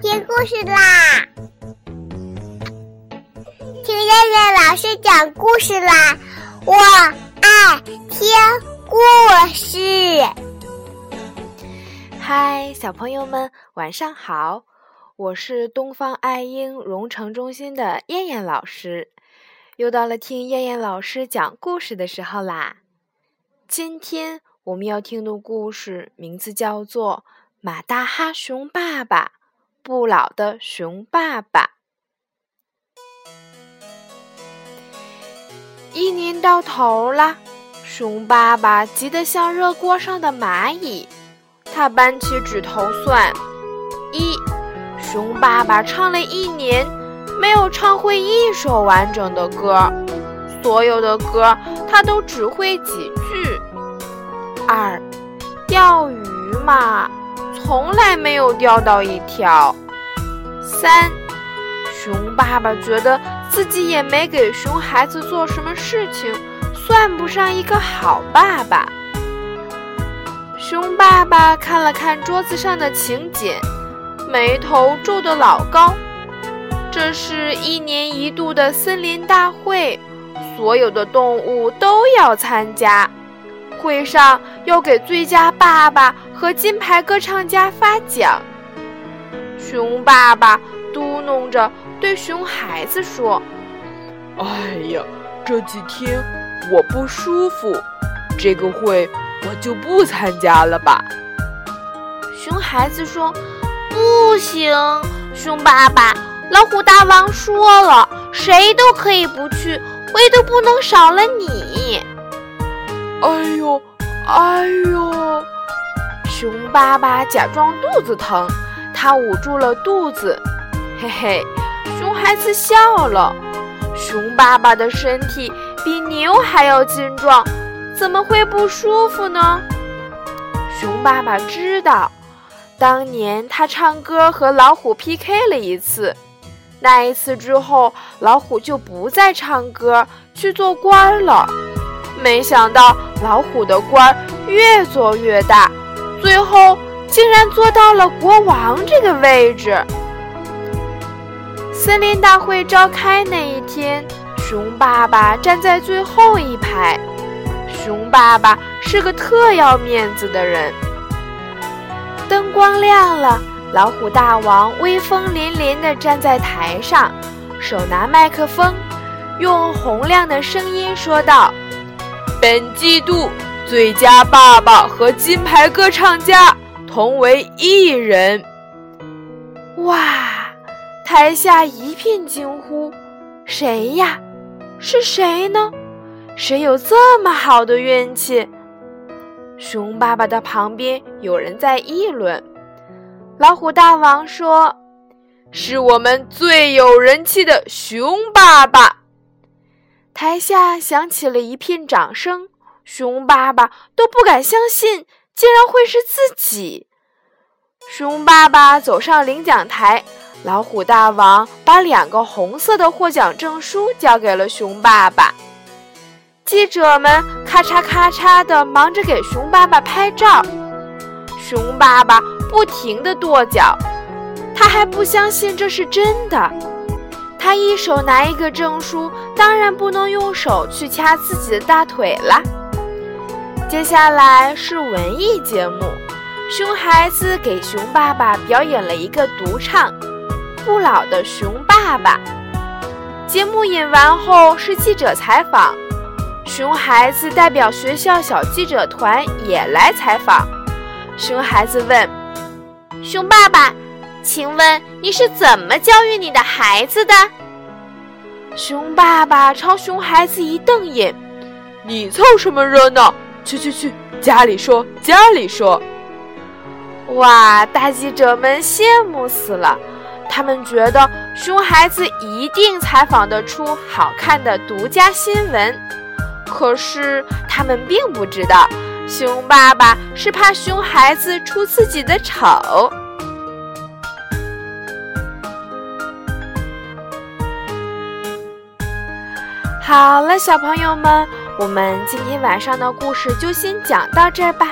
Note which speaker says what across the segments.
Speaker 1: 听故事啦！听燕燕老师讲故事啦！我爱听故事。
Speaker 2: 嗨，小朋友们，晚上好！我是东方爱婴融成中心的燕燕老师，又到了听燕燕老师讲故事的时候啦。今天我们要听的故事名字叫做《马大哈熊爸爸不老的熊爸爸》。一年到头了，熊爸爸急得像热锅上的蚂蚁，他扳起指头算：一。熊爸爸唱了一年，没有唱会一首完整的歌，所有的歌他都只会几句。二，钓鱼嘛，从来没有钓到一条。三，熊爸爸觉得自己也没给熊孩子做什么事情，算不上一个好爸爸。熊爸爸看了看桌子上的请柬。眉头皱得老高。这是一年一度的森林大会，所有的动物都要参加。会上要给最佳爸爸和金牌歌唱家发奖。熊爸爸嘟哝着对熊孩子说：“
Speaker 3: 哎呀，这几天我不舒服，这个会我就不参加了吧。”
Speaker 2: 熊孩子说。不行，熊爸爸，老虎大王说了，谁都可以不去，唯独不能少了你。
Speaker 3: 哎呦，哎呦！
Speaker 2: 熊爸爸假装肚子疼，他捂住了肚子。嘿嘿，熊孩子笑了。熊爸爸的身体比牛还要精壮，怎么会不舒服呢？熊爸爸知道。当年他唱歌和老虎 PK 了一次，那一次之后，老虎就不再唱歌去做官了。没想到老虎的官越做越大，最后竟然做到了国王这个位置。森林大会召开那一天，熊爸爸站在最后一排。熊爸爸是个特要面子的人。灯光亮了，老虎大王威风凛凛地站在台上，手拿麦克风，用洪亮的声音说道：“
Speaker 3: 本季度最佳爸爸和金牌歌唱家同为一人。”
Speaker 2: 哇！台下一片惊呼：“谁呀？是谁呢？谁有这么好的运气？”熊爸爸的旁边有人在议论，老虎大王说：“
Speaker 3: 是我们最有人气的熊爸爸。”
Speaker 2: 台下响起了一片掌声，熊爸爸都不敢相信，竟然会是自己。熊爸爸走上领奖台，老虎大王把两个红色的获奖证书交给了熊爸爸。记者们咔嚓咔嚓地忙着给熊爸爸拍照，熊爸爸不停地跺脚，他还不相信这是真的。他一手拿一个证书，当然不能用手去掐自己的大腿了。接下来是文艺节目，熊孩子给熊爸爸表演了一个独唱《不老的熊爸爸》。节目演完后是记者采访。熊孩子代表学校小记者团也来采访。熊孩子问：“熊爸爸，请问你是怎么教育你的孩子的？”熊爸爸朝熊孩子一瞪眼：“
Speaker 3: 你凑什么热闹？去去去，家里说，家里说。”
Speaker 2: 哇！大记者们羡慕死了，他们觉得熊孩子一定采访得出好看的独家新闻。可是他们并不知道，熊爸爸是怕熊孩子出自己的丑。好了，小朋友们，我们今天晚上的故事就先讲到这儿吧，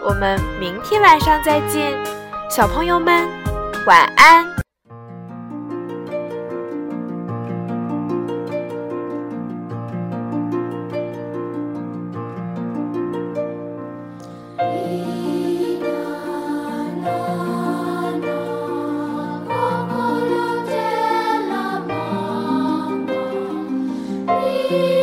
Speaker 2: 我们明天晚上再见，小朋友们，晚安。you.